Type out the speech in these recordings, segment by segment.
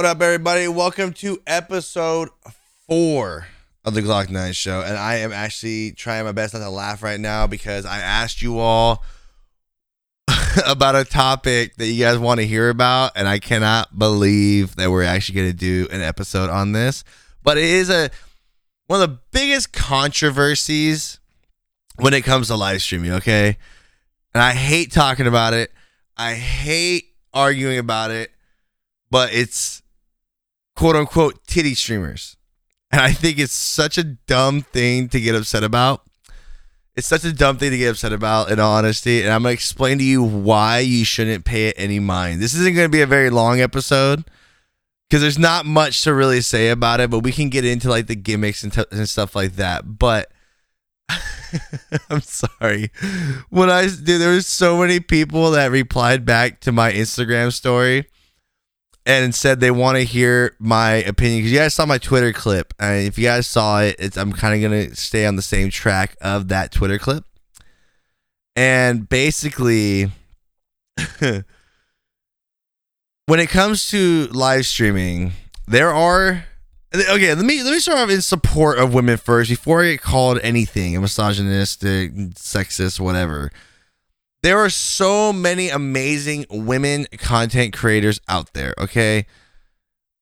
What up, everybody? Welcome to episode four of the Glock 9 show. And I am actually trying my best not to laugh right now because I asked you all about a topic that you guys want to hear about. And I cannot believe that we're actually going to do an episode on this. But it is a one of the biggest controversies when it comes to live streaming, okay? And I hate talking about it. I hate arguing about it, but it's quote unquote titty streamers. And I think it's such a dumb thing to get upset about. It's such a dumb thing to get upset about, in honesty. And I'm going to explain to you why you shouldn't pay it any mind. This isn't going to be a very long episode because there's not much to really say about it, but we can get into like the gimmicks and, t- and stuff like that. But I'm sorry. When I dude, there was so many people that replied back to my Instagram story and said they want to hear my opinion because you guys saw my Twitter clip, and if you guys saw it, I'm kind of gonna stay on the same track of that Twitter clip, and basically. when it comes to live streaming, there are Okay, let me let me start off in support of women first before I get called anything, a misogynistic, sexist, whatever. There are so many amazing women content creators out there, okay?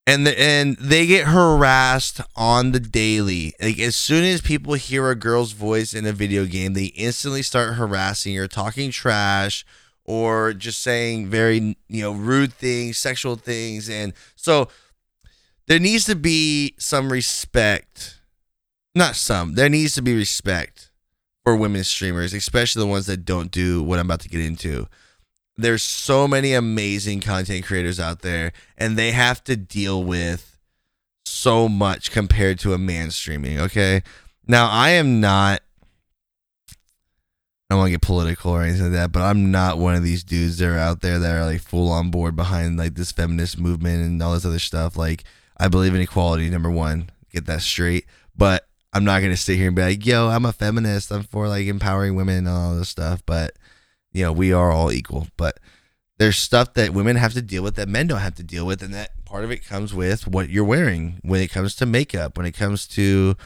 And the, and they get harassed on the daily. Like as soon as people hear a girl's voice in a video game, they instantly start harassing her, talking trash, or just saying very, you know, rude things, sexual things. And so there needs to be some respect. Not some. There needs to be respect for women streamers, especially the ones that don't do what I'm about to get into. There's so many amazing content creators out there, and they have to deal with so much compared to a man streaming. Okay. Now, I am not I don't want to get political or anything like that, but I'm not one of these dudes that are out there that are like full on board behind like this feminist movement and all this other stuff. Like I believe in equality, number one, get that straight. But I'm not gonna sit here and be like, yo, I'm a feminist. I'm for like empowering women and all this stuff. But you know, we are all equal. But there's stuff that women have to deal with that men don't have to deal with, and that part of it comes with what you're wearing when it comes to makeup, when it comes to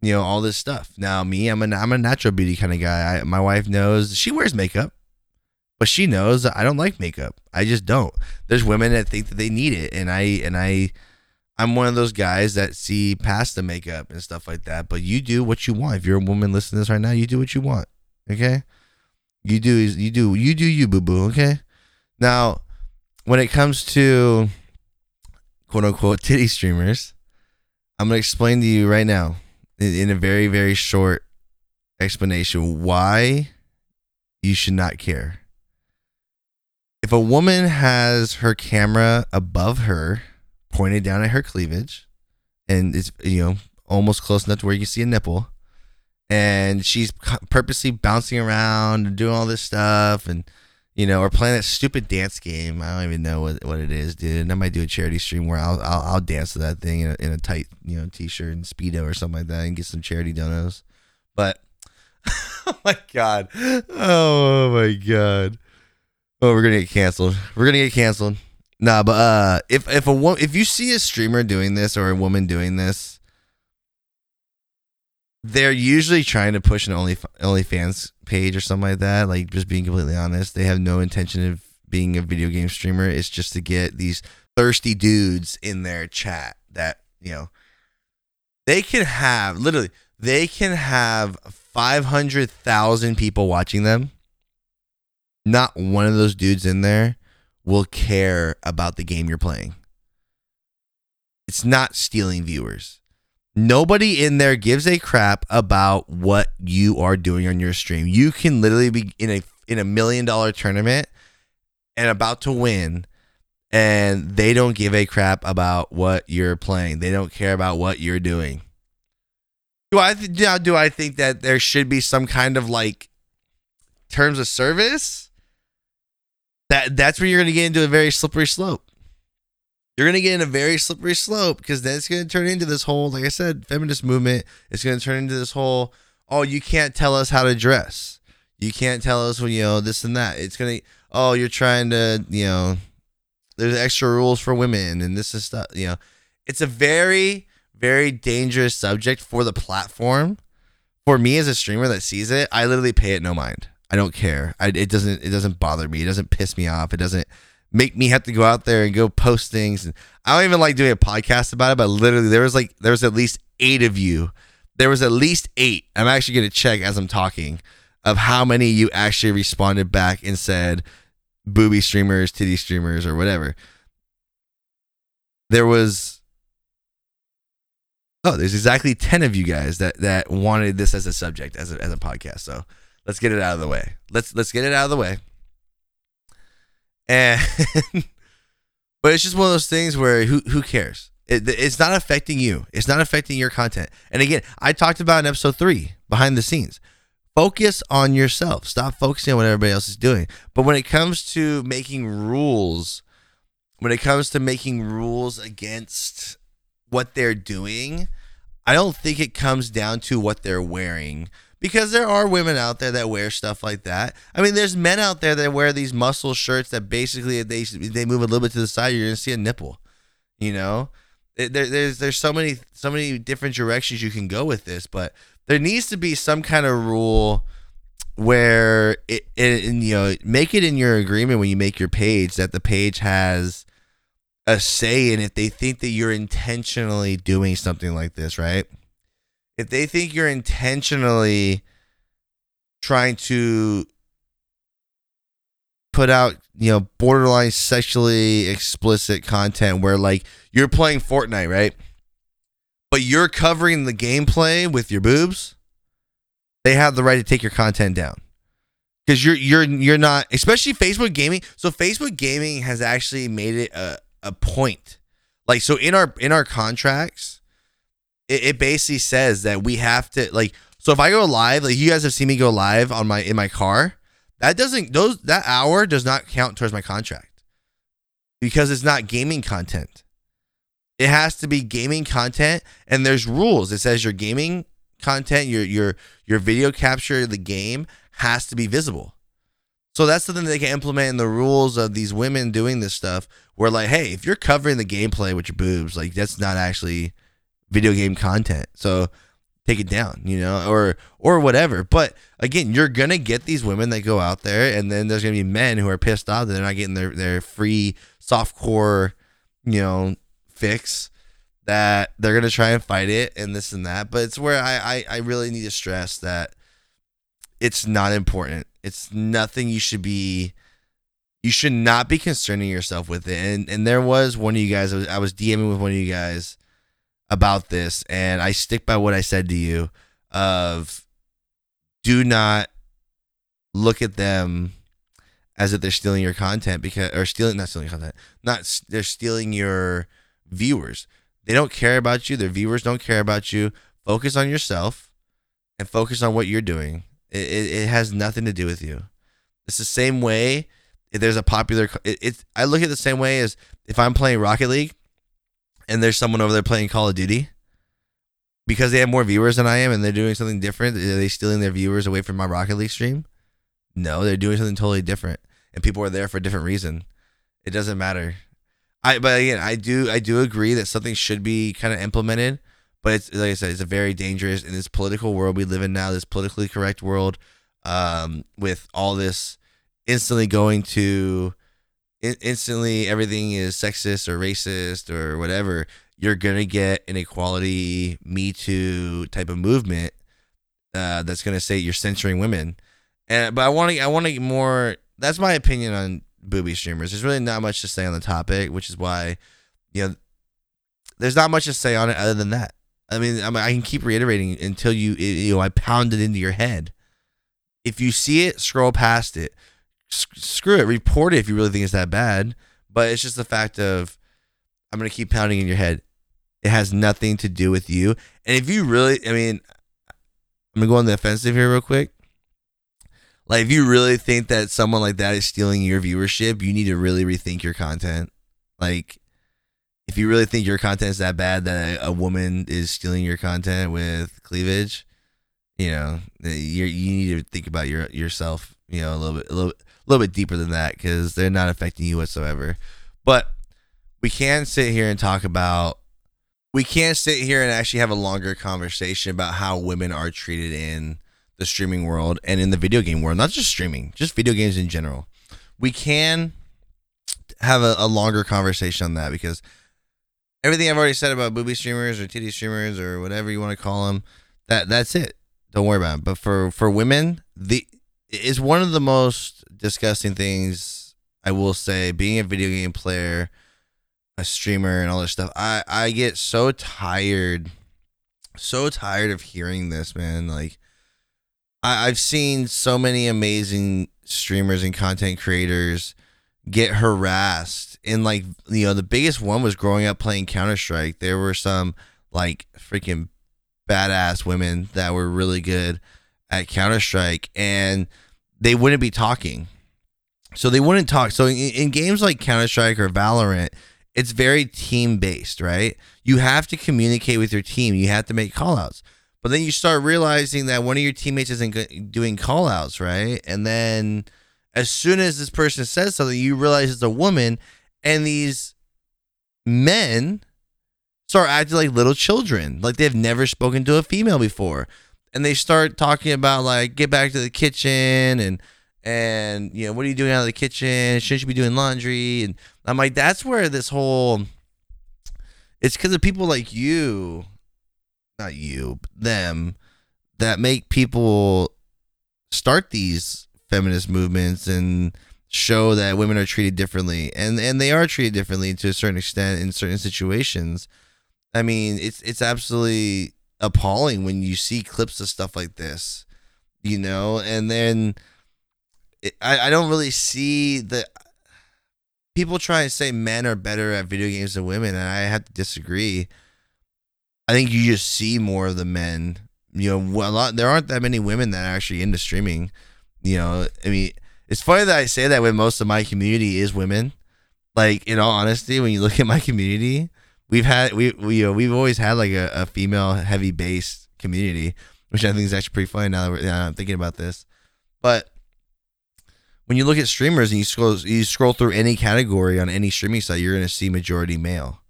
you know all this stuff. Now, me, I'm a I'm a natural beauty kind of guy. I, my wife knows she wears makeup, but she knows I don't like makeup. I just don't. There's women that think that they need it, and I and I I'm one of those guys that see past the makeup and stuff like that. But you do what you want. If you're a woman listening to this right now, you do what you want. Okay. You do you do you do you boo boo. Okay. Now, when it comes to quote unquote titty streamers, I'm gonna explain to you right now in, in a very very short explanation why you should not care. If a woman has her camera above her pointed down at her cleavage, and it's you know almost close enough to where you can see a nipple, and she's purposely bouncing around and doing all this stuff, and you know, or playing that stupid dance game. I don't even know what, what it is, dude. And I might do a charity stream where I'll I'll, I'll dance to that thing in a, in a tight you know t-shirt and speedo or something like that, and get some charity donos. But oh my god, oh my god. Oh, we're gonna get canceled. We're gonna get canceled. Nah, but uh, if if a wo- if you see a streamer doing this or a woman doing this, they're usually trying to push an only OnlyFans page or something like that. Like just being completely honest, they have no intention of being a video game streamer. It's just to get these thirsty dudes in their chat that you know they can have literally they can have five hundred thousand people watching them. Not one of those dudes in there will care about the game you're playing. It's not stealing viewers. Nobody in there gives a crap about what you are doing on your stream. You can literally be in a in a million dollar tournament and about to win and they don't give a crap about what you're playing. They don't care about what you're doing. Do I th- do I think that there should be some kind of like terms of service? That that's where you're going to get into a very slippery slope. You're going to get in a very slippery slope because then it's going to turn into this whole, like I said, feminist movement. It's going to turn into this whole, oh, you can't tell us how to dress. You can't tell us, when you know, this and that. It's going to, oh, you're trying to, you know, there's extra rules for women and this is stuff. You know, it's a very very dangerous subject for the platform. For me as a streamer that sees it, I literally pay it no mind. I don't care. I, it doesn't it doesn't bother me. It doesn't piss me off. It doesn't make me have to go out there and go post things. And I don't even like doing a podcast about it, but literally there was like there was at least eight of you. There was at least eight. I'm actually gonna check as I'm talking of how many you actually responded back and said booby streamers, titty streamers, or whatever. There was oh, there's exactly ten of you guys that that wanted this as a subject as a as a podcast. So let's get it out of the way. Let's let's get it out of the way. And but it's just one of those things where who who cares? It, it's not affecting you. It's not affecting your content. And again, I talked about in episode three behind the scenes. Focus on yourself. Stop focusing on what everybody else is doing. But when it comes to making rules, when it comes to making rules against what they're doing, I don't think it comes down to what they're wearing because there are women out there that wear stuff like that. I mean, there's men out there that wear these muscle shirts that basically they they move a little bit to the side, you're gonna see a nipple. You know, there, there's there's so many so many different directions you can go with this, but there needs to be some kind of rule where it, it you know make it in your agreement when you make your page that the page has a say in if they think that you're intentionally doing something like this, right? If they think you're intentionally trying to put out you know borderline sexually explicit content where like you're playing Fortnite, right? But you're covering the gameplay with your boobs, they have the right to take your content down. Cuz you're you're you're not especially Facebook gaming. So Facebook gaming has actually made it a a point. Like so in our in our contracts, it, it basically says that we have to like. So if I go live, like you guys have seen me go live on my in my car, that doesn't those that hour does not count towards my contract because it's not gaming content. It has to be gaming content, and there's rules. It says your gaming content, your your your video capture of the game has to be visible. So that's something they can implement in the rules of these women doing this stuff. Where like, hey, if you're covering the gameplay with your boobs, like that's not actually video game content. So take it down, you know, or or whatever. But again, you're gonna get these women that go out there, and then there's gonna be men who are pissed off that they're not getting their their free soft core, you know, fix. That they're gonna try and fight it and this and that. But it's where I I, I really need to stress that it's not important. It's nothing you should be. You should not be concerning yourself with it. And and there was one of you guys. I was, I was DMing with one of you guys about this, and I stick by what I said to you of do not look at them as if they're stealing your content because or stealing not stealing content not they're stealing your viewers. They don't care about you. Their viewers don't care about you. Focus on yourself and focus on what you're doing. It, it, it has nothing to do with you. It's the same way if there's a popular it, i look at the same way as if i'm playing rocket league and there's someone over there playing Call of Duty because they have more viewers than I am and they're doing something different, are they stealing their viewers away from my Rocket League stream? No, they're doing something totally different. And people are there for a different reason. It doesn't matter. I but again, I do I do agree that something should be kind of implemented, but it's like I said, it's a very dangerous in this political world we live in now, this politically correct world, um, with all this instantly going to instantly everything is sexist or racist or whatever, you're gonna get an equality Me Too type of movement uh, that's gonna say you're censoring women. And but I want to I want to get more. That's my opinion on booby streamers. There's really not much to say on the topic, which is why you know there's not much to say on it other than that. I mean, I, mean, I can keep reiterating until you you know I pound it into your head. If you see it, scroll past it screw it, report it if you really think it's that bad. But it's just the fact of I'm gonna keep pounding in your head. It has nothing to do with you. And if you really, I mean, I'm gonna go on the offensive here real quick. Like, if you really think that someone like that is stealing your viewership, you need to really rethink your content. Like, if you really think your content is that bad that a, a woman is stealing your content with cleavage, you know, you you need to think about your yourself. You know, a little bit, a little, a little bit deeper than that because they're not affecting you whatsoever. But we can sit here and talk about we can't sit here and actually have a longer conversation about how women are treated in the streaming world and in the video game world, not just streaming, just video games in general. We can have a, a longer conversation on that because everything I've already said about booby streamers or titty streamers or whatever you want to call them, that that's it. Don't worry about it. But for for women, the is one of the most disgusting things I will say. Being a video game player, a streamer, and all this stuff, I I get so tired, so tired of hearing this, man. Like I, I've seen so many amazing streamers and content creators get harassed and like you know the biggest one was growing up playing counter-strike there were some like freaking badass women that were really good at counter-strike and they wouldn't be talking. So they wouldn't talk. So in, in games like counter-strike or valorant it's very team based right? You have to communicate with your team. You have to make callouts. But then you start realizing that one of your teammates isn't doing callouts right? And then as soon as this person says something, you realize it's a woman, and these men start acting like little children, like they've never spoken to a female before, and they start talking about like get back to the kitchen and and you know what are you doing out of the kitchen? Shouldn't you be doing laundry? And I'm like, that's where this whole it's because of people like you, not you, them, that make people start these feminist movements and show that women are treated differently and and they are treated differently to a certain extent in certain situations i mean it's it's absolutely appalling when you see clips of stuff like this you know? And then it, I, I don't really see the people try and say men are better at video games than women and i have to disagree. I think you just see more of the men you know a lot there aren't that many women that are actually into streaming you know, I mean, it's funny that I say that when most of my community is women. Like in all honesty, when you look at my community, we've had we we you know, we've always had like a, a female heavy based community, which I think is actually pretty funny now that, now I'm thinking about this. But when you look at streamers and you scroll you scroll through any category on any streaming site, you're gonna see majority male.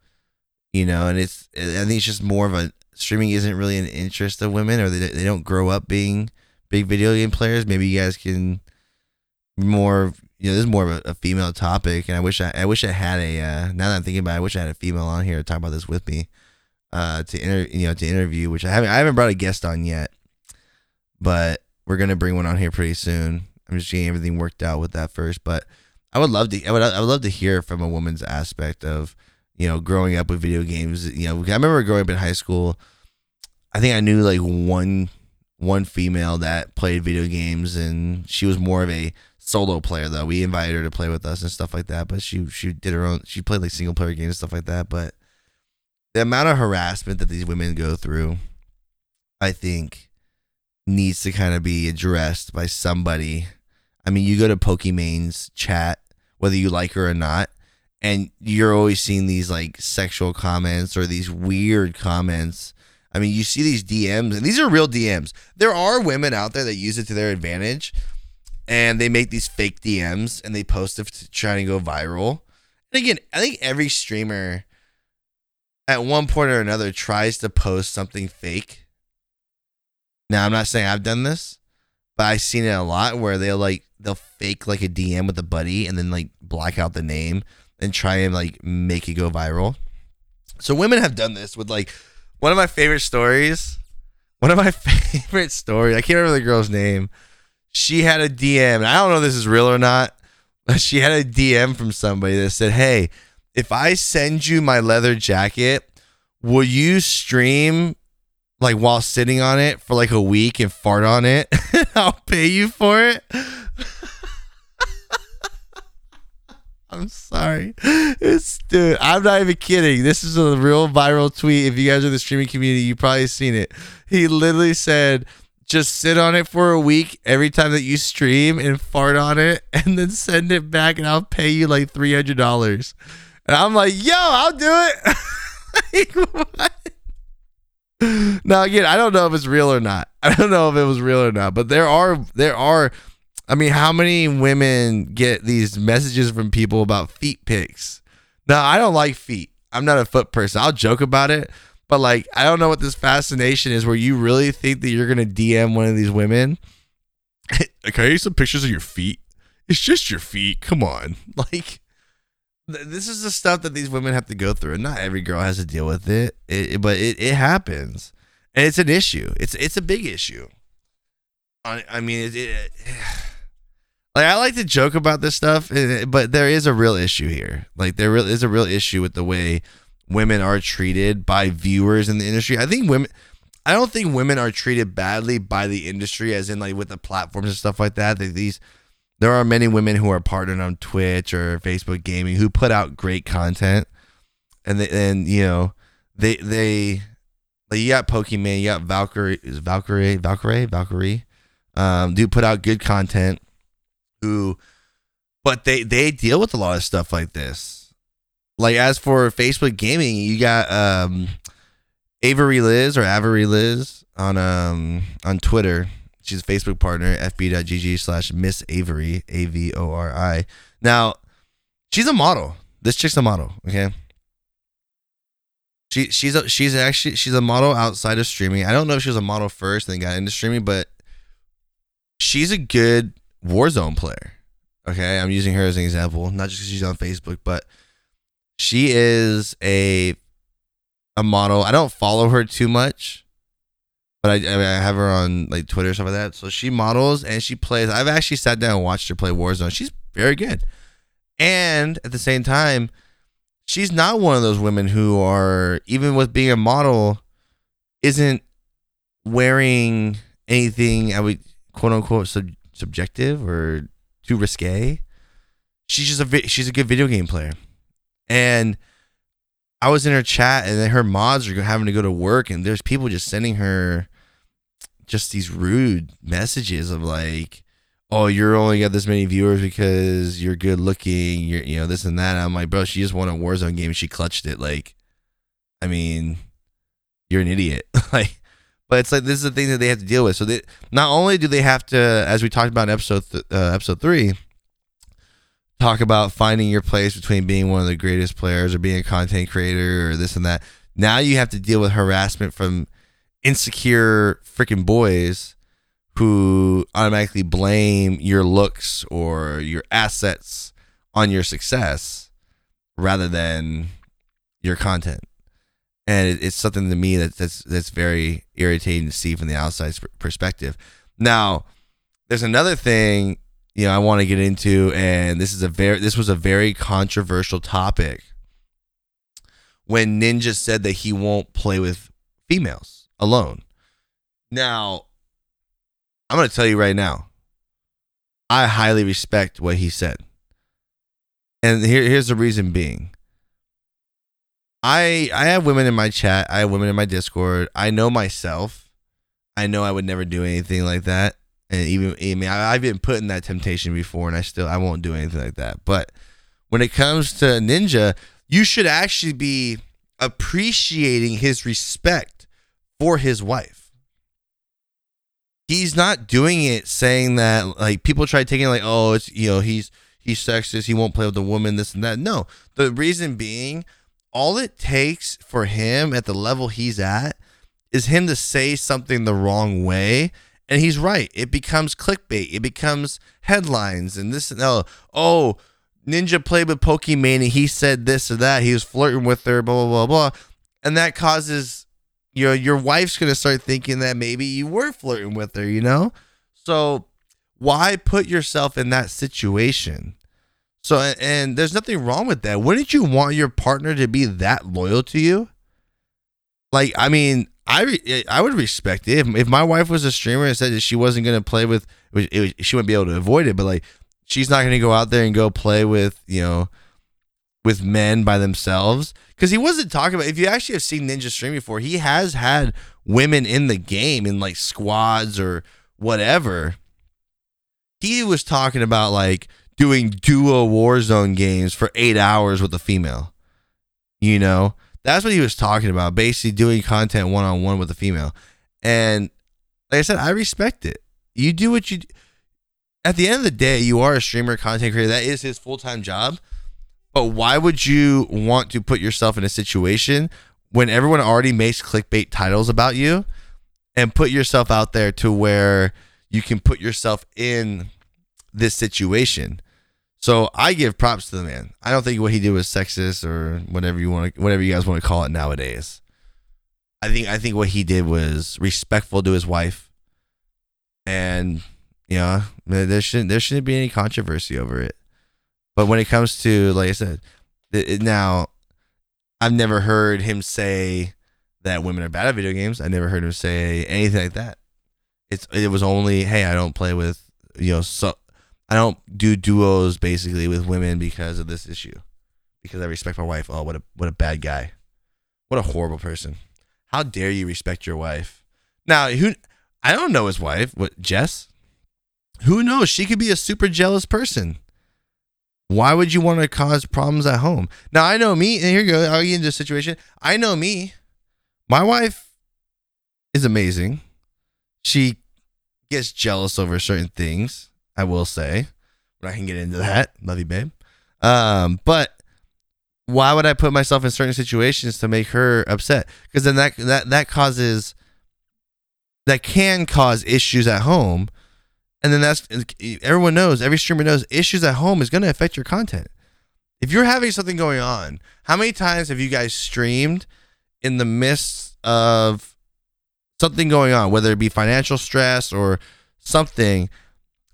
You know, and it's I think it's just more of a streaming isn't really an interest of women, or they they don't grow up being big video game players, maybe you guys can more. You know, this is more of a, a female topic, and I wish I, I wish I had a. Uh, now that I'm thinking about, it, I wish I had a female on here to talk about this with me, uh, to inter, you know, to interview. Which I haven't, I haven't brought a guest on yet, but we're gonna bring one on here pretty soon. I'm just getting everything worked out with that first, but I would love to. I would. I would love to hear from a woman's aspect of, you know, growing up with video games. You know, I remember growing up in high school. I think I knew like one one female that played video games, and she was more of a solo player though. We invited her to play with us and stuff like that, but she she did her own. She played like single player games and stuff like that. But the amount of harassment that these women go through, I think, needs to kind of be addressed by somebody. I mean, you go to Pokimane's chat, whether you like her or not, and you're always seeing these like sexual comments or these weird comments I mean, you see these DMs, and these are real DMs. There are women out there that use it to their advantage, and they make these fake DMs and they post it to try to go viral. And again, I think every streamer at one point or another tries to post something fake. Now, I'm not saying I've done this, but I've seen it a lot where they'll like they'll fake like a DM with a buddy and then like black out the name and try and like make it go viral. So women have done this with like one of my favorite stories. One of my favorite stories. I can't remember the girl's name. She had a DM. and I don't know if this is real or not, but she had a DM from somebody that said, "Hey, if I send you my leather jacket, will you stream like while sitting on it for like a week and fart on it? I'll pay you for it." I'm sorry. It's dude, I'm not even kidding. This is a real viral tweet. If you guys are the streaming community, you probably seen it. He literally said, just sit on it for a week every time that you stream and fart on it and then send it back and I'll pay you like three hundred dollars. And I'm like, yo, I'll do it. like, now again, I don't know if it's real or not. I don't know if it was real or not, but there are there are I mean, how many women get these messages from people about feet pics? Now, I don't like feet. I'm not a foot person. I'll joke about it, but like I don't know what this fascination is where you really think that you're gonna DM one of these women. Can I use some pictures of your feet? It's just your feet. Come on. Like this is the stuff that these women have to go through. And not every girl has to deal with it, it but it, it happens. And it's an issue. It's it's a big issue. I, I mean, it, it, like I like to joke about this stuff, eh, but there is a real issue here. Like there really is a real issue with the way women are treated by viewers in the industry. I think women. I don't think women are treated badly by the industry, as in like with the platforms and stuff like that. That these there are many women who are partnered on Twitch or Facebook Gaming who put out great content, and they, and you know they they like you got Pokimane, you got Valkyrie is Valkyrie, Valkyrie, Valkyrae, um, do put out good content. Who, but they they deal with a lot of stuff like this. Like as for Facebook Gaming, you got um, Avery Liz or Avery Liz on um on Twitter She's a Facebook partner, fb.gg slash Miss Avery, A V O R I. Now, she's a model. This chick's a model, okay? She she's a, she's actually she's a model outside of streaming. I don't know if she was a model first and then got into streaming, but she's a good Warzone player. Okay, I'm using her as an example, not just because she's on Facebook, but she is a a model. I don't follow her too much, but I, I, mean, I have her on like Twitter stuff like that. So she models and she plays. I've actually sat down and watched her play Warzone. She's very good, and at the same time, she's not one of those women who are even with being a model, isn't wearing anything I would quote unquote sub- subjective or too risque. She's just a vi- she's a good video game player, and I was in her chat and then her mods are having to go to work and there's people just sending her just these rude messages of like, oh, you're only got this many viewers because you're good looking, you're you know this and that. And I'm like, bro, she just won a Warzone game and she clutched it. Like, I mean, you're an idiot. like, but it's like this is the thing that they have to deal with. So they not only do they have to, as we talked about in episode th- uh, episode three talk about finding your place between being one of the greatest players or being a content creator or this and that. Now you have to deal with harassment from insecure freaking boys who automatically blame your looks or your assets on your success rather than your content. And it's something to me that, that's that's very irritating to see from the outside perspective. Now, there's another thing you know I want to get into, and this is a very this was a very controversial topic when Ninja said that he won't play with females alone. Now, I'm going to tell you right now, I highly respect what he said. And here, here's the reason being. I I have women in my chat, I have women in my Discord. I know myself. I know I would never do anything like that and even I mean I, have been put in that temptation before, and I still I won't do anything like that. But when it comes to Ninja, you should actually be appreciating his respect for his wife. He's not doing it saying that like people try taking like oh it's you know he's he's sexist he won't play with the woman this and that. No, the reason being all it takes for him at the level he's at is him to say something the wrong way and he's right. It becomes clickbait. It becomes headlines and this and oh, oh, Ninja played with Pokimane and he said this or that. He was flirting with her, blah blah blah blah, and that causes you know your wife's gonna start thinking that maybe you were flirting with her. You know, so why put yourself in that situation? So and there's nothing wrong with that. Wouldn't you want your partner to be that loyal to you? Like, I mean, I re- I would respect it. If, if my wife was a streamer and said that she wasn't going to play with it, it, she wouldn't be able to avoid it, but like she's not going to go out there and go play with you know with men by themselves. Because he wasn't talking about if you actually have seen Ninja stream before he has had women in the game in like squads or whatever. He was talking about like doing duo Warzone games for eight hours with a female, you know that's what he was talking about. Basically, doing content one on one with a female. And like I said, I respect it. You do what you. Do. At the end of the day, you are a streamer, content creator. That is his full time job. But why would you want to put yourself in a situation when everyone already makes clickbait titles about you and put yourself out there to where you can put yourself in this situation? So I give props to the man. I don't think what he did was sexist or whatever you want to, whatever you guys want to call it nowadays. I think I think what he did was respectful to his wife, and you know there shouldn't there shouldn't be any controversy over it. But when it comes to like I said, it, it, now I've never heard him say that women are bad at video games. I never heard him say anything like that. It's it was only hey I don't play with you know so I don't do duos basically with women because of this issue because I respect my wife. Oh what a what a bad guy, what a horrible person. How dare you respect your wife? Now, who I don't know his wife. What Jess? Who knows? She could be a super jealous person. Why would you want to cause problems at home? Now I know me, and here you go. I'll get into a situation. I know me. My wife is amazing. She gets jealous over certain things. I will say, but I can get into that. Love you, babe. Um, but why would I put myself in certain situations to make her upset? Because then that that that causes that can cause issues at home, and then that's everyone knows, every streamer knows, issues at home is going to affect your content. If you're having something going on, how many times have you guys streamed in the midst of something going on, whether it be financial stress or something,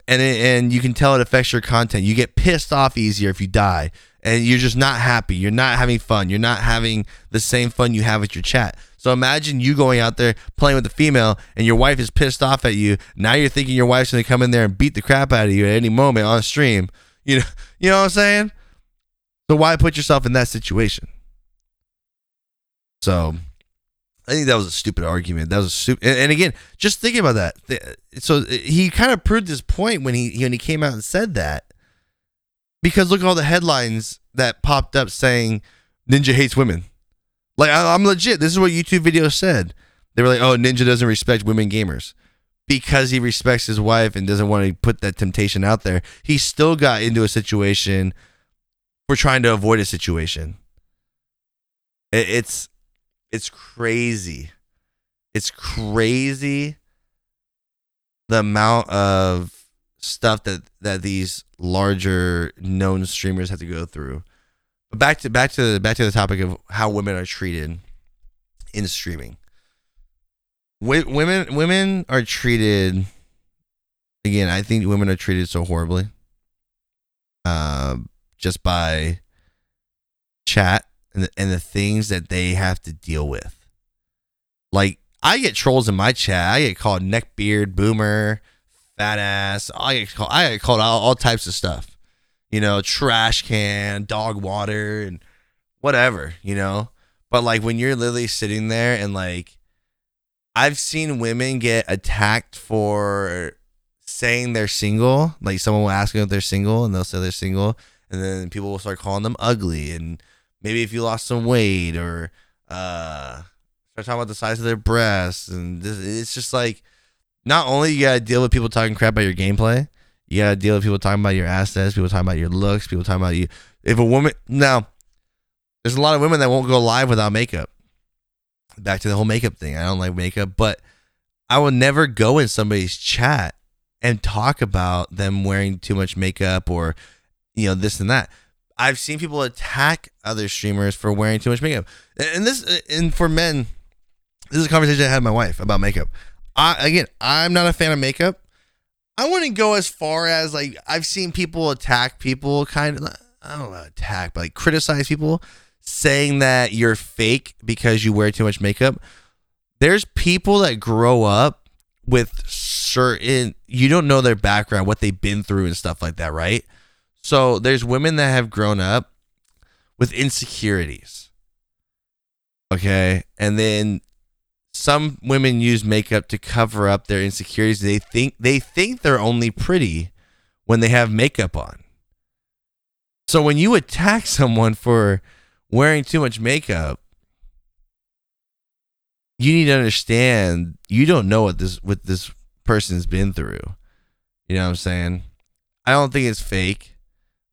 and it, and you can tell it affects your content. You get pissed off easier if you die and you're just not happy. You're not having fun. You're not having the same fun you have with your chat. So imagine you going out there playing with a female and your wife is pissed off at you. Now you're thinking your wife's to come in there and beat the crap out of you at any moment on stream. You know, you know what I'm saying? So why put yourself in that situation? So I think that was a stupid argument. That was a stupid. And, and, again, just thinking about that. So uh, he kind of proved his point when he when he came out and said that because look at all the headlines that popped up saying Ninja hates women. Like I, am legit. This is what YouTube videos said. They were like, "Oh, Ninja doesn't respect women gamers." Because he respects his wife and doesn't want to put that temptation out there, he still got into a situation for trying to avoid a situation. It, it's it's crazy. It's crazy the amount of stuff that that these larger known streamers have to go through. But back to back to back to the topic of how women are treated in streaming. W- women women are treated again. I think women are treated so horribly, uh, just by chat and the, and the things that they have to deal with. Like I get trolls in my chat. I get called neckbeard, boomer, fat ass. I get called, I get called all, all types of stuff. You know, trash can, dog water, and whatever. You know, but like when you're literally sitting there and like, I've seen women get attacked for saying they're single. Like someone will ask them if they're single, and they'll say they're single, and then people will start calling them ugly, and maybe if you lost some weight or uh, start talking about the size of their breasts, and this, it's just like not only you gotta deal with people talking crap about your gameplay, you gotta deal with people talking about your assets, people talking about your looks, people talking about you. If a woman now, there's a lot of women that won't go live without makeup. Back to the whole makeup thing. I don't like makeup, but I will never go in somebody's chat and talk about them wearing too much makeup or you know this and that. I've seen people attack other streamers for wearing too much makeup, and this and for men, this is a conversation I had with my wife about makeup. I again, I'm not a fan of makeup. I wouldn't go as far as like I've seen people attack people, kind of. I don't know attack, but like criticize people, saying that you're fake because you wear too much makeup. There's people that grow up with certain you don't know their background, what they've been through and stuff like that, right? So there's women that have grown up with insecurities. Okay. And then some women use makeup to cover up their insecurities. They think they think they're only pretty when they have makeup on. So when you attack someone for wearing too much makeup, you need to understand you don't know what this what this person's been through. You know what I'm saying? I don't think it's fake.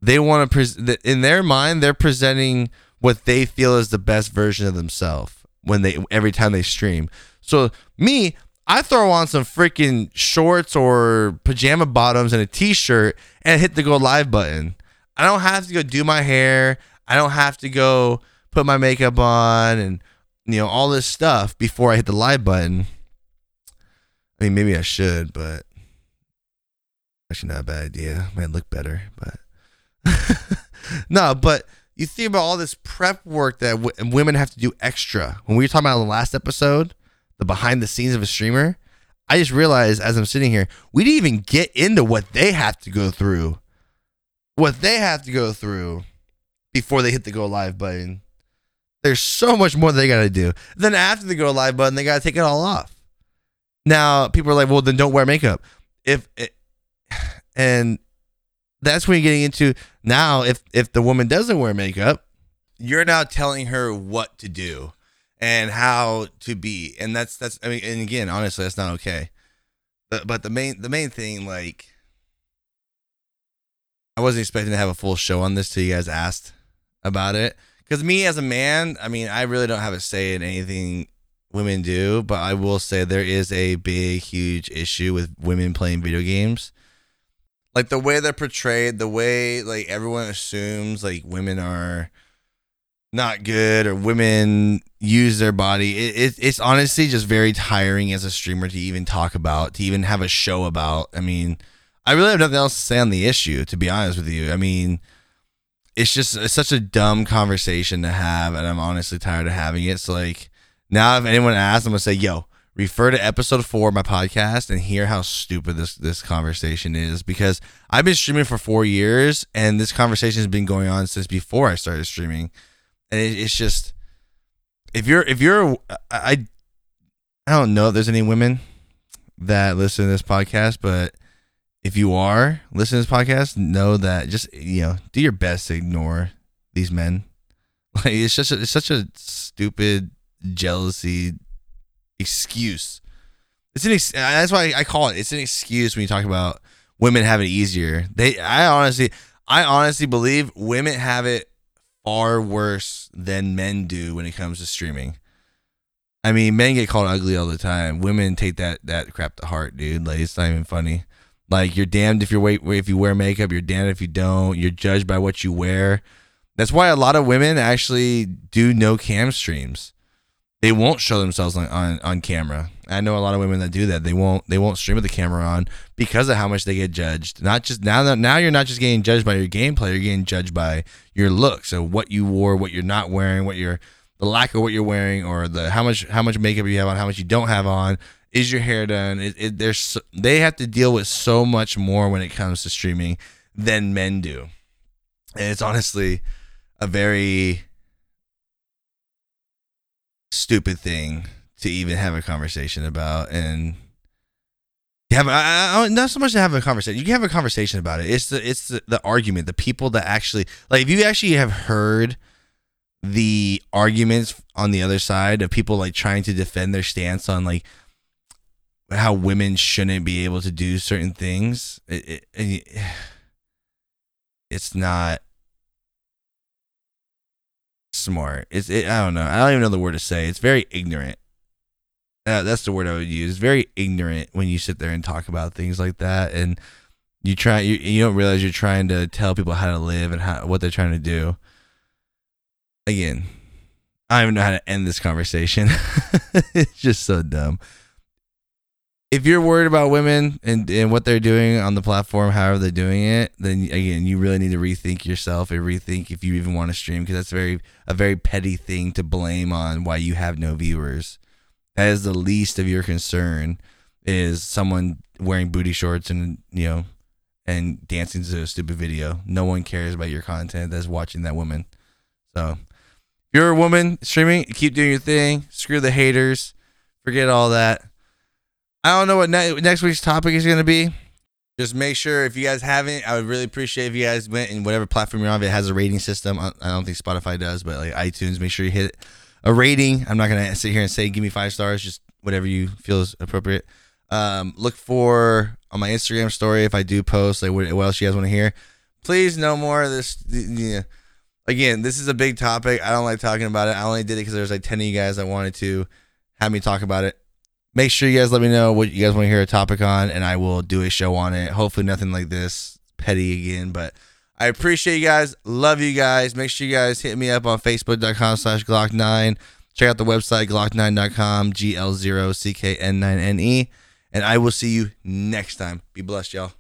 They want to pres- in their mind they're presenting what they feel is the best version of themselves when they every time they stream. So me, I throw on some freaking shorts or pajama bottoms and a t-shirt and hit the go live button. I don't have to go do my hair. I don't have to go put my makeup on and you know all this stuff before I hit the live button. I mean, maybe I should, but actually not a bad idea. Might look better, but no. But you think about all this prep work that w- women have to do extra. When we were talking about the last episode, the behind the scenes of a streamer, I just realized as I'm sitting here, we didn't even get into what they have to go through, what they have to go through before they hit the go live button. There's so much more they got to do. Then after the go live button, they got to take it all off. Now people are like, well, then don't wear makeup. If it, and that's when you're getting into now. If if the woman doesn't wear makeup, you're now telling her what to do and how to be, and that's that's. I mean, and again, honestly, that's not okay. But but the main the main thing, like, I wasn't expecting to have a full show on this till you guys asked about it. Because me as a man, I mean, I really don't have a say in anything women do, but I will say there is a big, huge issue with women playing video games. Like the way they're portrayed, the way like everyone assumes like women are not good or women use their body. It, it, it's honestly just very tiring as a streamer to even talk about, to even have a show about. I mean, I really have nothing else to say on the issue, to be honest with you. I mean, it's just it's such a dumb conversation to have, and I'm honestly tired of having it. So like now, if anyone asks, I'm gonna say, "Yo, refer to episode four of my podcast and hear how stupid this this conversation is." Because I've been streaming for four years, and this conversation has been going on since before I started streaming, and it, it's just if you're if you're I I don't know if there's any women that listen to this podcast, but if you are listening to this podcast, know that just you know do your best to ignore these men. Like it's just a, it's such a stupid jealousy excuse. It's an ex- uh, that's why I call it. It's an excuse when you talk about women have it easier. They I honestly I honestly believe women have it far worse than men do when it comes to streaming. I mean, men get called ugly all the time. Women take that that crap to heart, dude. Like it's not even funny. Like you're damned if you're wait if you wear makeup, you're damned if you don't. You're judged by what you wear. That's why a lot of women actually do no cam streams. They won't show themselves on, on, on camera. I know a lot of women that do that. They won't they won't stream with the camera on because of how much they get judged. Not just now that now you're not just getting judged by your gameplay, you're getting judged by your look. So what you wore, what you're not wearing, what you're the lack of what you're wearing, or the how much how much makeup you have on, how much you don't have on, is your hair done? It, it, there's they have to deal with so much more when it comes to streaming than men do, and it's honestly a very stupid thing to even have a conversation about and have I, I, not so much to have a conversation. You can have a conversation about it. It's the it's the, the argument. The people that actually like if you actually have heard the arguments on the other side of people like trying to defend their stance on like how women shouldn't be able to do certain things. It, it, it's not smart. It's it, I don't know. I don't even know the word to say. It's very ignorant. Uh, that's the word I would use. It's very ignorant when you sit there and talk about things like that, and you try you you don't realize you're trying to tell people how to live and how what they're trying to do. Again, I don't even know how to end this conversation. it's just so dumb if you're worried about women and, and what they're doing on the platform, however they're doing it, then again, you really need to rethink yourself and rethink if you even want to stream because that's very a very petty thing to blame on why you have no viewers. That is the least of your concern is someone wearing booty shorts and you know and dancing to a stupid video. No one cares about your content that's watching that woman. So if you're a woman streaming, keep doing your thing. Screw the haters. Forget all that I don't know what ne- next week's topic is going to be. Just make sure if you guys haven't, I would really appreciate if you guys went in whatever platform you're on. If it has a rating system, I don't think Spotify does, but like iTunes, make sure you hit a rating. I'm not gonna sit here and say give me five stars, just whatever you feel is appropriate. Um, look for on my Instagram story if I do post like what, what else you guys want to hear. Please, no more of this. Yeah. Again, this is a big topic. I don't like talking about it. I only did it because there's like 10 of you guys that wanted to have me talk about it. Make sure you guys let me know what you guys want to hear a topic on, and I will do a show on it. Hopefully, nothing like this petty again, but I appreciate you guys. Love you guys. Make sure you guys hit me up on Facebook.com slash Glock9. Check out the website, Glock9.com, G L 0 C K N 9 N E. And I will see you next time. Be blessed, y'all.